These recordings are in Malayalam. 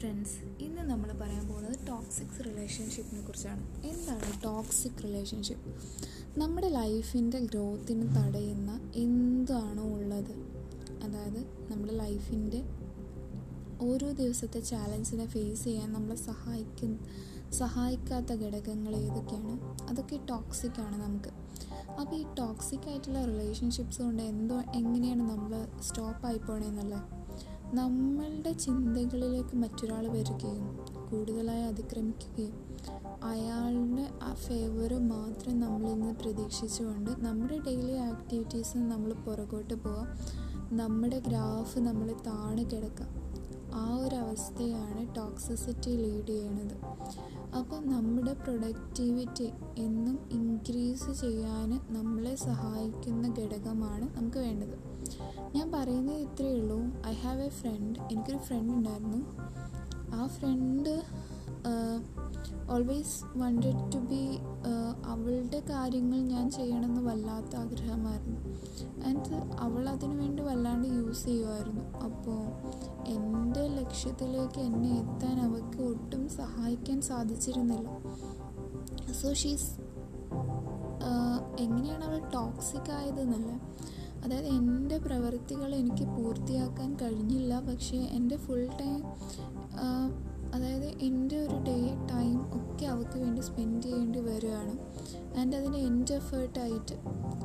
ഫ്രണ്ട്സ് ഇന്ന് നമ്മൾ പറയാൻ പോകുന്നത് ടോക്സിക് റിലേഷൻഷിപ്പിനെ കുറിച്ചാണ്. എന്താണ് ടോക്സിക് റിലേഷൻഷിപ്പ് നമ്മുടെ ലൈഫിന്റെ ഗ്രോത്തിന് തടയുന്ന എന്താണോ ഉള്ളത്? അതായത് നമ്മുടെ ലൈഫിന്റെ ഓരോ ദിവസത്തെ ചാലഞ്ചിനെ ഫേസ് ചെയ്യാൻ നമ്മളെ സഹായിക്കുന്ന സഹായിക്കാത്ത ഘടകങ്ങൾ ഏതൊക്കെയാണ്? അതൊക്കെ ടോക്സിക് ആണ് നമുക്ക്. അപ്പോൾ ഈ ടോക്സിക് ആയിട്ടുള്ള റിലേഷൻഷിപ്സ് കൊണ്ട് എന്തോ എങ്ങനെയാണ് നമ്മൾ സ്റ്റോപ്പ് ആയി പോണേന്നല്ലേ? നമ്മളുടെ ചിന്തകളിലേക്ക് മറ്റൊരാൾ വരികയും കൂടുതലായി അതിക്രമിക്കുകയും അയാളുടെ ആ ഫേവർ മാത്രം നമ്മളിൽ നിന്ന് പ്രതീക്ഷിച്ചുകൊണ്ട് നമ്മുടെ ഡെയിലി ആക്ടിവിറ്റീസ് നമ്മൾ പുറകോട്ട് പോവാം. നമ്മുടെ ഗ്രാഫ് നമ്മൾ താണു കിടക്കാം. ആ ഒരു അവസ്ഥയാണ് ടോക്സിസിറ്റി ലീഡ് ചെയ്യണത് അപ്പം നമ്മുടെ പ്രൊഡക്റ്റിവിറ്റി എന്നും ഇൻക്രീസ് ചെയ്യാൻ നമ്മളെ സഹായിക്കുന്ന ഘടകമാണ് നമുക്ക് വേണ്ടത്. ഞാൻ പറയുന്നത് ഇത്രയേ ഉള്ളൂ. ഐ ഹാവ് എ ഫ്രണ്ട് എനിക്കൊരു ഫ്രണ്ട് ഉണ്ടായിരുന്നു. ആ friend always wanted to be അവളുടെ കാര്യങ്ങൾ ഞാൻ ചെയ്യണമെന്ന് വല്ലാത്ത ആഗ്രഹമായിരുന്നു. ആൻഡ് അവൾ അതിനു വേണ്ടി വല്ലാണ്ട് യൂസ് ചെയ്യുമായിരുന്നു അപ്പോൾ എന്റെ ലക്ഷ്യത്തിലേക്ക് എന്നെ എത്താൻ അവൾക്ക് ഒട്ടും സഹായിക്കാൻ സാധിച്ചിരുന്നില്ല. സോ ഷീസ് എങ്ങനെയാണ് അവൾ ടോക്സിക് ആയതെന്നല്ല. അതായത് എന്റെ പ്രവൃത്തികൾ എനിക്ക് പൂർത്തിയാക്കാൻ കഴിഞ്ഞില്ല. പക്ഷേ എന്റെ ഫുൾ ടൈം അതായത് എന്റെ ഒരു ഡേ ടൈം ഒക്കെ അവൾക്ക് വേണ്ടി സ്പെൻഡ് ചെയ്യേണ്ടി വരികയാണ്. ആൻഡ് അതിന് എന്റെ എഫേർട്ടായിട്ട്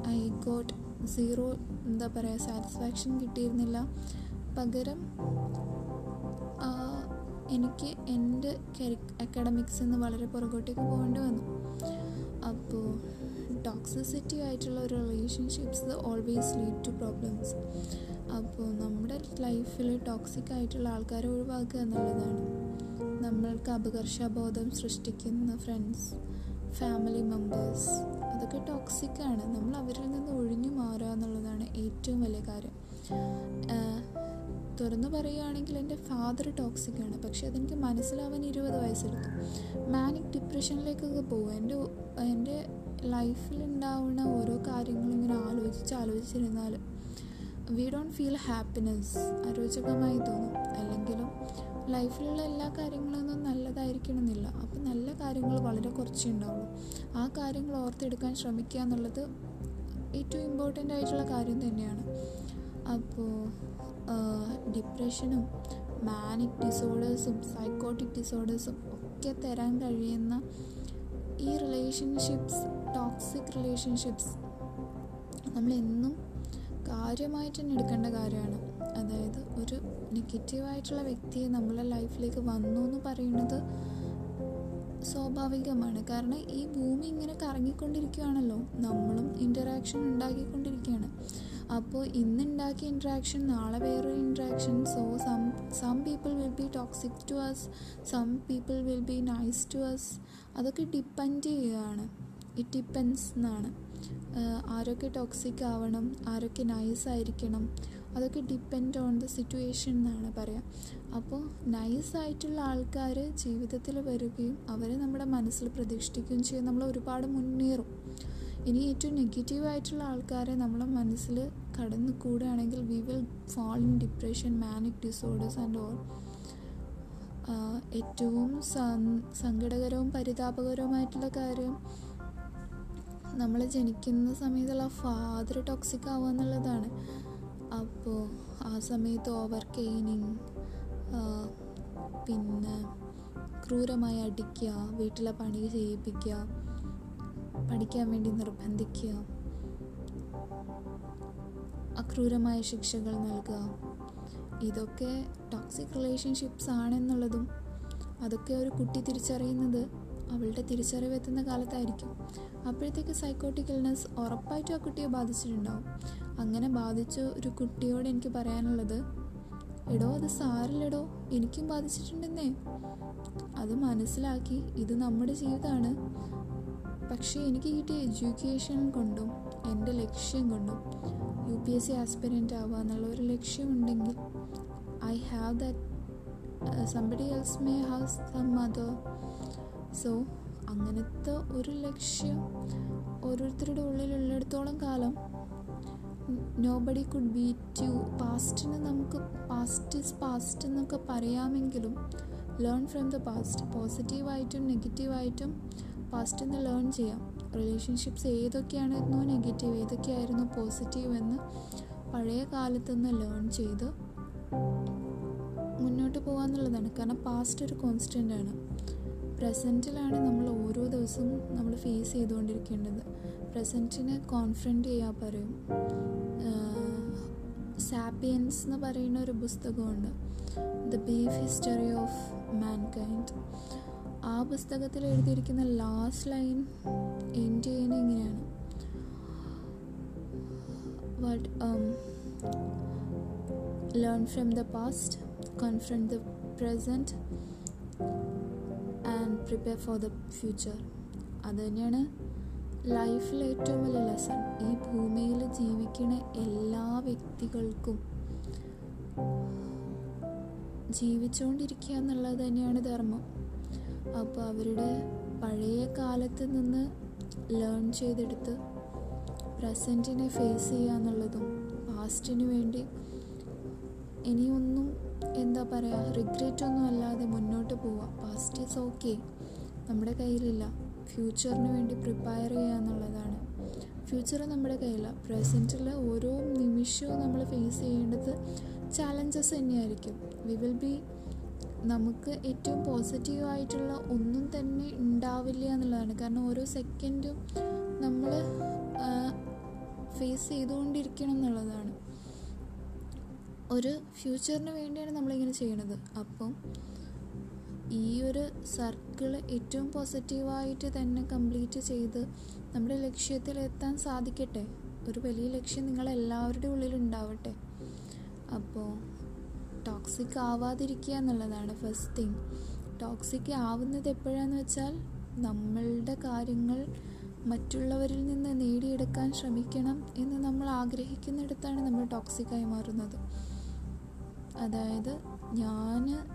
ഐ ഗോട്ട് സീറോ എന്താ പറയുക സാറ്റിസ്ഫാക്ഷൻ കിട്ടിയിരുന്നില്ല. പകരം എനിക്ക് എന്റെ അക്കാഡമിക്സ് നിന്ന് വളരെ പുറകോട്ടേക്ക് പോകേണ്ടി വന്നു. അപ്പോൾ ടോക്സിസിറ്റി ആയിട്ടുള്ള ഒരു relationships always lead to problems അപ്പോൾ നമ്മുടെ ലൈഫിൽ ടോക്സിക് ആയിട്ടുള്ള ആൾക്കാരെ ഒഴിവാക്കുക എന്നുള്ളതാണ്. നമ്മൾക്ക് അപകർഷബോധം സൃഷ്ടിക്കുന്ന ഫ്രണ്ട്സ് ഫാമിലി മെമ്പേഴ്സ് അതൊക്കെ ടോക്സിക്കാണ് നമ്മൾ അവരിൽ നിന്ന് ഒഴിഞ്ഞു മാറുക എന്നുള്ളതാണ് ഏറ്റവും വലിയ കാര്യം. തുറന്നു പറയുകയാണെങ്കിൽ എന്റെ ഫാദർ ടോക്സിക് ആണ്. പക്ഷെ അതെനിക്ക് മനസ്സിലാവാൻ ഇരുപത് വയസ്സെടുത്തു. മാനിക് ഡിപ്രഷനിലേക്കൊക്കെ പോകും എന്റെ എന്റെ ലൈഫിലുണ്ടാവുന്ന ഓരോ കാര്യങ്ങളും ഇങ്ങനെ ആലോചിച്ച് ആലോചിച്ചിരുന്നാൽ വി ഡോണ്ട് ഫീൽ ഹാപ്പിനെസ് അരോചകമായി തോന്നും. അല്ലെങ്കിലും ലൈഫിലുള്ള എല്ലാ കാര്യങ്ങളൊന്നും നല്ലതായിരിക്കണമെന്നില്ല. അപ്പം നല്ല കാര്യങ്ങൾ വളരെ കുറച്ചേ ഉണ്ടാവുള്ളൂ. ആ കാര്യങ്ങൾ ഓർത്തെടുക്കാൻ ശ്രമിക്കുക എന്നുള്ളത് ഏറ്റവും ഇമ്പോർട്ടന്റ് ആയിട്ടുള്ള കാര്യം തന്നെയാണ്. അപ്പോൾ ഡിപ്രഷനും മാനിക് ഡിസോർഡേഴ്സും സൈക്കോട്ടിക് ഡിസോർഡേഴ്സും ഒക്കെ തരാൻ കഴിയുന്ന ഈ റിലേഷൻഷിപ്സ് ടോക്സിക് റിലേഷൻഷിപ്സ് നമ്മളെന്നും കാര്യമായിട്ട് തന്നെ എടുക്കേണ്ട കാര്യമാണ്. അതായത് ഒരു നെഗറ്റീവായിട്ടുള്ള വ്യക്തി നമ്മളെ ലൈഫിലേക്ക് വന്നു എന്ന് പറയുന്നത് സ്വാഭാവികമാണ്. കാരണം ഈ ഭൂമി ഇങ്ങനെ കറങ്ങിക്കൊണ്ടിരിക്കുകയാണല്ലോ നമ്മളും ഇന്ററാക്ഷൻ ഉണ്ടാക്കിക്കൊണ്ടിരിക്കുകയാണ്. അപ്പോൾ ഇന്നുണ്ടാക്കിയ ഇൻട്രാക്ഷൻ നാളെ വേറൊരു interaction so some some people will be toxic to us some people will be nice to us അതൊക്കെ ഡിപ്പെൻഡ് ചെയ്യുകയാണ് ഇറ്റ് ഡിപ്പെൻസ് എന്നാണ്. ആരൊക്കെ ടോക്സിക് ആവണം ആരൊക്കെ നൈസ് ആയിരിക്കണം അതൊക്കെ ഡിപ്പെൻഡ് ഓൺ ദ സിറ്റുവേഷൻ എന്നാണ് പറയാം. അപ്പോൾ നൈസ് ആയിട്ടുള്ള ആൾക്കാർ ജീവിതത്തിൽ വരികയും അവരെ നമ്മുടെ മനസ്സിൽ പ്രതീക്ഷിക്കുകയും ചെയ്യും. നമ്മൾ ഒരുപാട് മുന്നേറും. ഇനി ഏറ്റവും നെഗറ്റീവായിട്ടുള്ള ആൾക്കാരെ നമ്മളെ മനസ്സിൽ കടന്നു കൂടുകയാണെങ്കിൽ we will fall in depression manic disorders and all ഏറ്റവും സങ്കടകരവും പരിതാപകരവുമായിട്ടുള്ള കാര്യം നമ്മൾ ജനിക്കുന്ന സമയത്തുള്ള ഫാദർ ടോക്സിക് ആവുക എന്നുള്ളതാണ്. അപ്പോൾ ആ സമയത്ത് ഓവർ കെയിനിങ് പിന്നെ ക്രൂരമായി അടിക്കുക വീട്ടിലെ പണി ചെയ്യിപ്പിക്കുക പഠിക്കാൻ വേണ്ടി നിർബന്ധിക്കുക. അക്രൂരമായ ശിക്ഷകൾ നൽകുക. ഇതൊക്കെ ടോക്സിക് റിലേഷൻഷിപ്സ് ആണെന്നുള്ളതും അതൊക്കെ ഒരു കുട്ടി തിരിച്ചറിയുന്നത് അവളുടെ തിരിച്ചറിവെത്തുന്ന കാലത്തായിരിക്കും. അപ്പോഴത്തേക്ക് സൈക്കോട്ടിക് ഇൽനെസ് ഉറപ്പായിട്ടും ആ കുട്ടിയെ ബാധിച്ചിട്ടുണ്ടാവും. അങ്ങനെ ബാധിച്ച ഒരു കുട്ടിയോട് എനിക്ക് പറയാനുള്ളത് എടോ അത് സാറില്ലടോ എനിക്കും ബാധിച്ചിട്ടുണ്ടെന്നേ. അത് മനസ്സിലാക്കി ഇത് നമ്മുടെ ജീവിതമാണ്. പക്ഷേ എനിക്ക് കിട്ടിയ എഡ്യൂക്കേഷൻ കൊണ്ടും എന്റെ ലക്ഷ്യം കൊണ്ടും U P S C aspirant ആവുക എന്നുള്ള ഒരു ലക്ഷ്യമുണ്ടെങ്കിൽ I have that somebody else may have some mother so അങ്ങനത്തെ ഒരു ലക്ഷ്യം ഓരോരുത്തരുടെ ഉള്ളിലുള്ളിടത്തോളം കാലം nobody could beat you പാസ്റ്റിന് നമുക്ക് പാസ്റ്റ് ഇസ് പാസ്റ്റ് എന്നൊക്കെ പറയാമെങ്കിലും ലേൺ ഫ്രം ദ പാസ്റ്റ് പോസിറ്റീവായിട്ടും നെഗറ്റീവായിട്ടും പാസ്റ്റിൽ നിന്ന് ലേൺ ചെയ്യാം. റിലേഷൻഷിപ്സ് ഏതൊക്കെയായിരുന്നു നെഗറ്റീവ് ഏതൊക്കെയായിരുന്നു പോസിറ്റീവ് എന്ന് പഴയ കാലത്ത് നിന്ന് ലേൺ ചെയ്ത് മുന്നോട്ട് പോകാന്നുള്ളതാണ് കാരണം പാസ്റ്റ് ഒരു കോൺസ്റ്റന്റ് ആണ്. പ്രസന്റിലാണ് നമ്മൾ ഓരോ ദിവസവും നമ്മൾ ഫേസ് ചെയ്തുകൊണ്ടിരിക്കേണ്ടത്. പ്രസന്റിനെ കോൺഫ്രണ്ട് ചെയ്യാൻ പറയും. സാപ്പിയൻസ് എന്ന് പറയുന്ന ഒരു പുസ്തകമുണ്ട്. ദ ബീഫ് ഹിസ്റ്ററി ഓഫ് മാൻകൈൻഡ് ആ പുസ്തകത്തിൽ എഴുതിയിരിക്കുന്ന ലാസ്റ്റ് ലൈൻ എൻഡ് ചെയ്യുന്നത് ഇങ്ങനെയാണ്. What learn from the past confront the present and prepare for the future അത് തന്നെയാണ് ലൈഫിലെ ഏറ്റവും വലിയ ലെസൺ ഈ ഭൂമിയിൽ ജീവിക്കുന്ന എല്ലാ വ്യക്തികൾക്കും ജീവിച്ചുകൊണ്ടിരിക്കുക എന്നുള്ളത് തന്നെയാണ് ധർമ്മം. അപ്പോൾ അവരുടെ പഴയ കാലത്ത് നിന്ന് ലേൺ ചെയ്തെടുത്ത് പ്രസന്റിനെ ഫേസ് ചെയ്യുക എന്നുള്ളതും പാസ്റ്റിന് വേണ്ടി ഇനിയൊന്നും എന്താ പറയുക റിഗ്രറ്റ് ഒന്നും അല്ലാതെ മുന്നോട്ട് പോവുക. പാസ്റ്റ് ഈസ് ഓക്കെ നമ്മുടെ കയ്യിലില്ല. ഫ്യൂച്ചറിന് വേണ്ടി പ്രിപ്പയർ ചെയ്യുക എന്നുള്ളതാണ്. ഫ്യൂച്ചർ നമ്മുടെ കയ്യില്ല പ്രസന്റിൽ ഓരോ നിമിഷവും നമ്മൾ ഫേസ് ചെയ്യേണ്ടത് ചാലഞ്ചസ് തന്നെയായിരിക്കും. വി വിൽ ബി നമുക്ക് ഏറ്റവും പോസിറ്റീവ് ആയിട്ടുള്ള ഒന്നും തന്നെ ഉണ്ടാവില്ല എന്നുള്ളതാണ്. കാരണം ഓരോ സെക്കൻഡും നമ്മൾ ഫേസ് ചെയ്തുകൊണ്ടിരിക്കണം എന്നുള്ളതാണ്. ഒരു ഫ്യൂച്ചറിന് വേണ്ടിയാണ് നമ്മളിങ്ങനെ ചെയ്യണത്. അപ്പം ഈ ഒരു സർക്കിൾ ഏറ്റവും പോസിറ്റീവായിട്ട് തന്നെ കംപ്ലീറ്റ് ചെയ്ത് നമ്മുടെ ലക്ഷ്യത്തിലെത്താൻ സാധിക്കട്ടെ. ഒരു വലിയ ലക്ഷ്യം നിങ്ങളെല്ലാവരുടെ ഉള്ളിലുണ്ടാവട്ടെ അപ്പോൾ ടോക്സിക് ആവാതിരിക്കുക എന്നുള്ളതാണ് ഫസ്റ്റ് തിങ് ടോക്സിക് ആവുന്നത് എപ്പോഴാന്ന് വെച്ചാൽ നമ്മളുടെ കാര്യങ്ങൾ മറ്റുള്ളവരിൽ നിന്ന് നേടിയെടുക്കാൻ ശ്രമിക്കണം എന്ന് നമ്മൾ ആഗ്രഹിക്കുന്നിടത്താണ് നമ്മൾ ടോക്സിക്കായി മാറുന്നത്. അതായത് ഞാൻ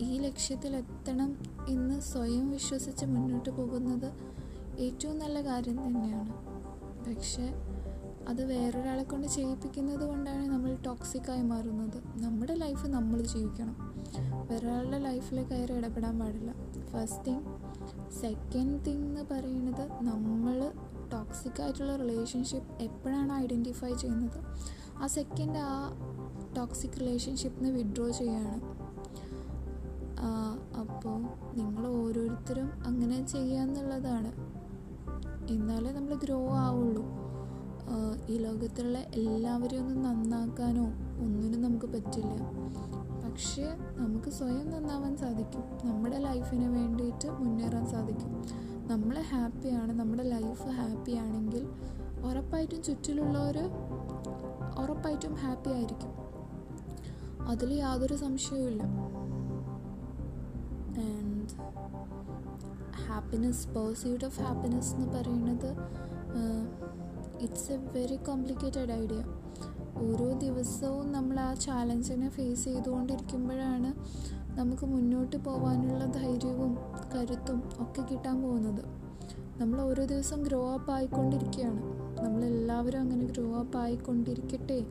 ഈ ലക്ഷ്യത്തിലെത്തണം എന്ന് സ്വയം വിശ്വസിച്ച് മുന്നോട്ട് പോകുന്നത് ഏറ്റവും നല്ല കാര്യം തന്നെയാണ്. പക്ഷേ അത് വേറൊരാളെ കൊണ്ട് ചെയ്യിപ്പിക്കുന്നത് കൊണ്ടാണ് നമ്മൾ ടോക്സിക്കായി മാറുന്നത്. നമ്മുടെ ലൈഫ് നമ്മൾ ജീവിക്കണം. വേറൊരാളുടെ ലൈഫിൽ കയറി ഇടപെടാൻ പാടില്ല. ഫസ്റ്റ് തിങ് സെക്കൻഡ് തിങ് എന്ന് പറയുന്നത് നമ്മൾ ടോക്സിക് ആയിട്ടുള്ള റിലേഷൻഷിപ്പ് എപ്പോഴാണ് ഐഡന്റിഫൈ ചെയ്യുന്നത്? ആ സെക്കൻഡ് ആ ടോക്സിക് റിലേഷൻഷിപ്പിൽ നിന്ന് വിഡ്രോ ചെയ്യാണ്. അപ്പോൾ നിങ്ങൾ ഓരോരുത്തരും അങ്ങനെ ചെയ്യാന്നുള്ളതാണ്. എന്നാലേ നമ്മൾ ഗ്രോ ആവുള്ളൂ. ഈ ലോകത്തുള്ള എല്ലാവരെയും ഒന്നും നന്നാക്കാനോ ഒന്നിനും നമുക്ക് പറ്റില്ല. പക്ഷേ നമുക്ക് സ്വയം നന്നാവാൻ സാധിക്കും. നമ്മുടെ ലൈഫിന് വേണ്ടിയിട്ട് മുന്നേറാൻ സാധിക്കും. നമ്മൾ ഹാപ്പിയാണ് നമ്മുടെ ലൈഫ് ഹാപ്പി ആണെങ്കിൽ ഉറപ്പായിട്ടും ചുറ്റിലുള്ളവർ ഉറപ്പായിട്ടും ഹാപ്പി ആയിരിക്കും. അതിൽ യാതൊരു സംശയവുമില്ല and happiness pursuit of happiness എന്ന് പറയുന്നത് it's a very complicated idea ഓരോ ദിവസവും നമ്മൾ ആ ചാലഞ്ചിനെ ഫേസ് ചെയ്തുകൊണ്ടിരിക്കുമ്പോഴാണ് നമുക്ക് മുന്നോട്ട് പോകാനുള്ള ധൈര്യവും കരുത്തും ഒക്കെ കിട്ടാൻ പോകുന്നത്. നമ്മൾ ഓരോ ദിവസം ഗ്രോ അപ്പ് ആയിക്കൊണ്ടിരിക്കുകയാണ്. നമ്മളെല്ലാവരും അങ്ങനെ ഗ്രോ അപ്പ് ആയിക്കൊണ്ടിരിക്കട്ടെ.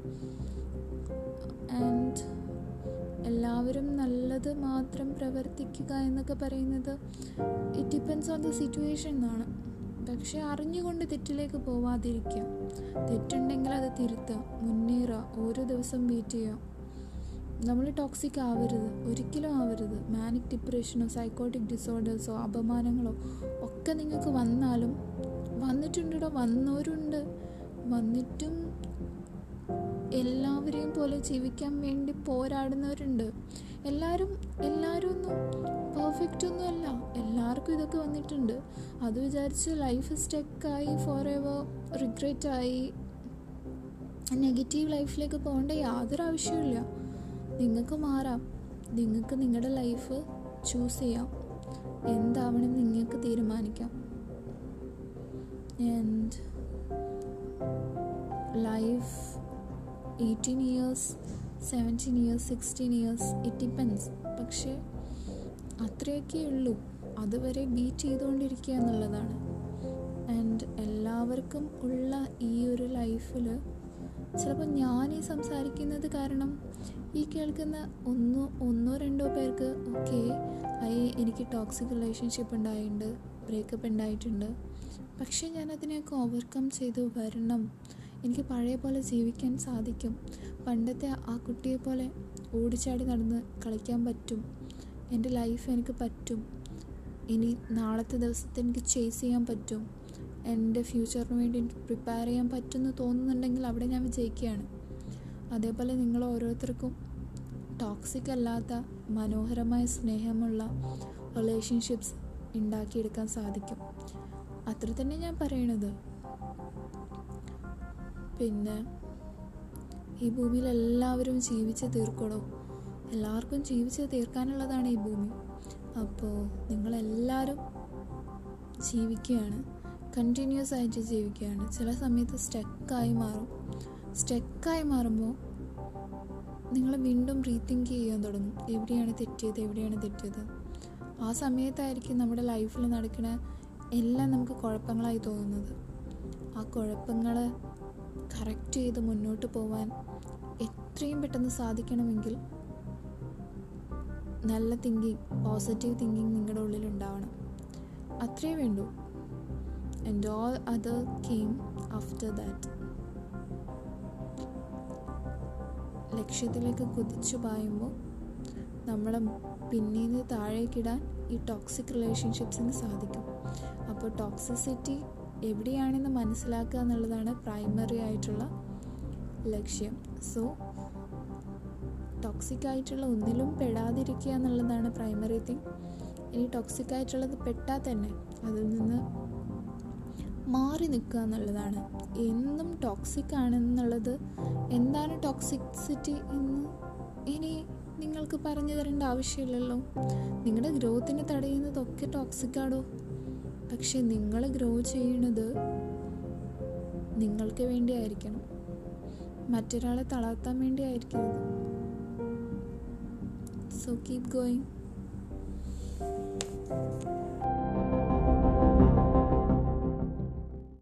ആൻഡ് എല്ലാവരും നല്ലത് മാത്രം പ്രവർത്തിക്കുക എന്നൊക്കെ പറയുന്നത് it depends on the situation എന്നാണ്. പക്ഷെ അറിഞ്ഞുകൊണ്ട് തെറ്റിലേക്ക് പോവാതിരിക്കുക തെറ്റുണ്ടെങ്കിൽ അത് തിരുത്തുക മുന്നേറുക ഓരോ ദിവസം വെയിറ്റ് ചെയ്യുക നമ്മൾ ടോക്സിക് ആവരുത്. ഒരിക്കലും ആവരുത്. മാനിക് ഡിപ്രഷനോ സൈക്കോട്ടിക് ഡിസോർഡേഴ്സോ അപമാനങ്ങളോ ഒക്കെ നിങ്ങൾക്ക് വന്നാലും വന്നിട്ടുണ്ടോ വന്നവരുണ്ട്. വന്നിട്ടും എല്ലാവരെയും പോലെ ജീവിക്കാൻ വേണ്ടി പോരാടുന്നവരുണ്ട്. എല്ലാവരും എല്ലാവരും ഒന്നും പെർഫെക്റ്റ് ഒന്നുമല്ല. എല്ലാവർക്കും ഇതൊക്കെ വന്നിട്ടുണ്ട്. അത് വിചാരിച്ച് ലൈഫ് സ്റ്റെക്കായി ഫോർ എവർ റിഗ്രറ്റ് റിഗ്രറ്റായി നെഗറ്റീവ് ലൈഫിലേക്ക് പോകേണ്ട യാതൊരു ആവശ്യമില്ല നിങ്ങൾക്ക് മാറാം. നിങ്ങൾക്ക് നിങ്ങളുടെ ലൈഫ് ചൂസ് ചെയ്യാം. എന്താവണം നിങ്ങൾക്ക് തീരുമാനിക്കാം. And life eighteen years seventeen years sixteen years it depends പക്ഷേ അത്രയൊക്കെ ഉള്ളൂ. അതുവരെ ബീറ്റ് ചെയ്തുകൊണ്ടിരിക്കുക എന്നുള്ളതാണ്. ആൻഡ് എല്ലാവർക്കും ഉള്ള ഈ ഒരു ലൈഫിൽ ചിലപ്പോൾ ഞാൻ ഈ സംസാരിക്കുന്നത് കാരണം ഈ കേൾക്കുന്ന ഒന്നോ ഒന്നോ രണ്ടോ പേർക്ക് ഓക്കെ ഐ എനിക്ക് ടോക്സിക് റിലേഷൻഷിപ്പ് ഉണ്ടായിട്ടുണ്ട് ബ്രേക്കപ്പ് ഉണ്ടായിട്ടുണ്ട്. പക്ഷേ ഞാൻ അതിനെയൊക്കെ ഓവർകം ചെയ്ത് വരണം. എനിക്ക് പഴയ പോലെ ജീവിക്കാൻ സാധിക്കും. പണ്ടത്തെ ആ കുട്ടിയെ പോലെ ഓടിച്ചാടി നടന്ന് കളിക്കാൻ പറ്റും. എന്റെ ലൈഫ് എനിക്ക് പറ്റും. ഇനി നാളത്തെ ദിവസത്തെ എനിക്ക് ചേസ് ചെയ്യാൻ പറ്റും. എന്റെ ഫ്യൂച്ചറിന് വേണ്ടി എനിക്ക് പ്രിപ്പയർ ചെയ്യാൻ പറ്റുമെന്ന് തോന്നുന്നുണ്ടെങ്കിൽ അവിടെ ഞാൻ വിജയിക്കുകയാണ്. അതേപോലെ നിങ്ങൾ ഓരോരുത്തർക്കും ടോക്സിക് അല്ലാത്ത മനോഹരമായ സ്നേഹമുള്ള റിലേഷൻഷിപ്സ് ഉണ്ടാക്കിയെടുക്കാൻ സാധിക്കും. അത്ര തന്നെ ഞാൻ പറയണത്. പിന്നെ ഈ ഭൂമിയിൽ എല്ലാവരും ജീവിച്ച് തീർക്കണോ എല്ലാവർക്കും ജീവിച്ച് തീർക്കാനുള്ളതാണ് ഈ ഭൂമി. അപ്പോൾ നിങ്ങളെല്ലാവരും ജീവിക്കുകയാണ് കണ്ടിന്യൂസ് ആയിട്ട് ജീവിക്കുകയാണ്. ചില സമയത്ത് സ്റ്റക്കായി മാറും. സ്റ്റക്കായി മാറുമ്പോൾ നിങ്ങൾ വീണ്ടും റീതിങ്ക് ചെയ്യാൻ തുടങ്ങും. എവിടെയാണ് തെറ്റിയത് എവിടെയാണ് തെറ്റിയത്? ആ സമയത്തായിരിക്കും നമ്മുടെ ലൈഫിൽ നടക്കുന്ന എല്ലാം നമുക്ക് കുഴപ്പങ്ങളായി തോന്നുന്നത്. ആ കുഴപ്പങ്ങൾ കറക്റ്റ് ചെയ്ത് മുന്നോട്ട് പോവാൻ എത്രയും പെട്ടെന്ന് സാധിക്കണമെങ്കിൽ നല്ല തിങ്കിങ് പോസിറ്റീവ് തിങ്കിങ് നിങ്ങളുടെ ഉള്ളിൽ ഉണ്ടാവണം അത്രയേ വേണ്ടൂ. And all other came after that ലക്ഷ്യത്തിലേക്ക് കുതിച്ചു പായുമ്പോൾ നമ്മളെ പിന്നീന്ന് താഴേക്കിടാൻ ഈ ടോക്സിക് റിലേഷൻഷിപ്സിന് സാധിക്കും. അപ്പോൾ ടോക്സിസിറ്റി എവിടെയാണെന്ന് മനസ്സിലാക്കുക എന്നുള്ളതാണ് പ്രൈമറി ആയിട്ടുള്ള ലക്ഷ്യം. സോ ടോക്സിക് ആയിട്ടുള്ള ഒന്നിലും പെടാതിരിക്കുക എന്നുള്ളതാണ് പ്രൈമറി തിങ് ഇനി ടോക്സിക് ആയിട്ടുള്ളത് പെട്ടാൽ തന്നെ അതിൽ നിന്ന് മാറി നിൽക്കുക എന്നുള്ളതാണ്. എന്നും ടോക്സിക് ആണെന്നുള്ളത് എന്താണ് ടോക്സിസിറ്റി എന്ന് ഇനി നിങ്ങൾക്ക് പറഞ്ഞു തരേണ്ട ആവശ്യമില്ലല്ലോ. നിങ്ങളുടെ ഗ്രോത്തിനെ തടയുന്നതൊക്കെ ടോക്സിക് ആണോ? പക്ഷെ നിങ്ങൾ ഗ്രോ ചെയ്യണത് നിങ്ങൾക്ക് വേണ്ടിയായിരിക്കണം. മറ്റൊരാളെ തളർത്താൻ വേണ്ടി So keep going.